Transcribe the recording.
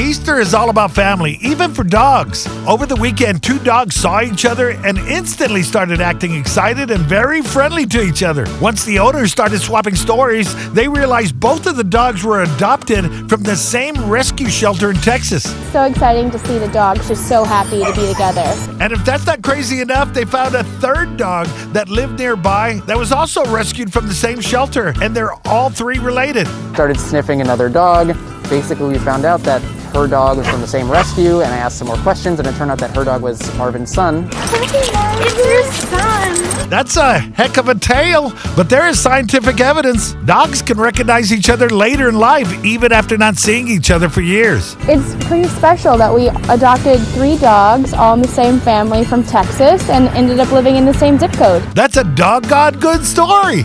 Easter is all about family, even for dogs. Over the weekend, two dogs saw each other and instantly started acting excited and very friendly to each other. Once the owners started swapping stories, they realized both of the dogs were adopted from the same rescue shelter in Texas. So exciting to see the dogs just so happy to be together. And if that's not crazy enough, they found a third dog that lived nearby that was also rescued from the same shelter, and they're all three related. Started sniffing another dog. Basically, we found out that her dog was from the same rescue, and I asked some more questions, and it turned out that her dog was Marvin's son. It's your son. That's a heck of a tale, but there is scientific evidence. Dogs can recognize each other later in life, even after not seeing each other for years. It's pretty special that we adopted three dogs, all in the same family from Texas, and ended up living in the same zip code. That's a doggone good story.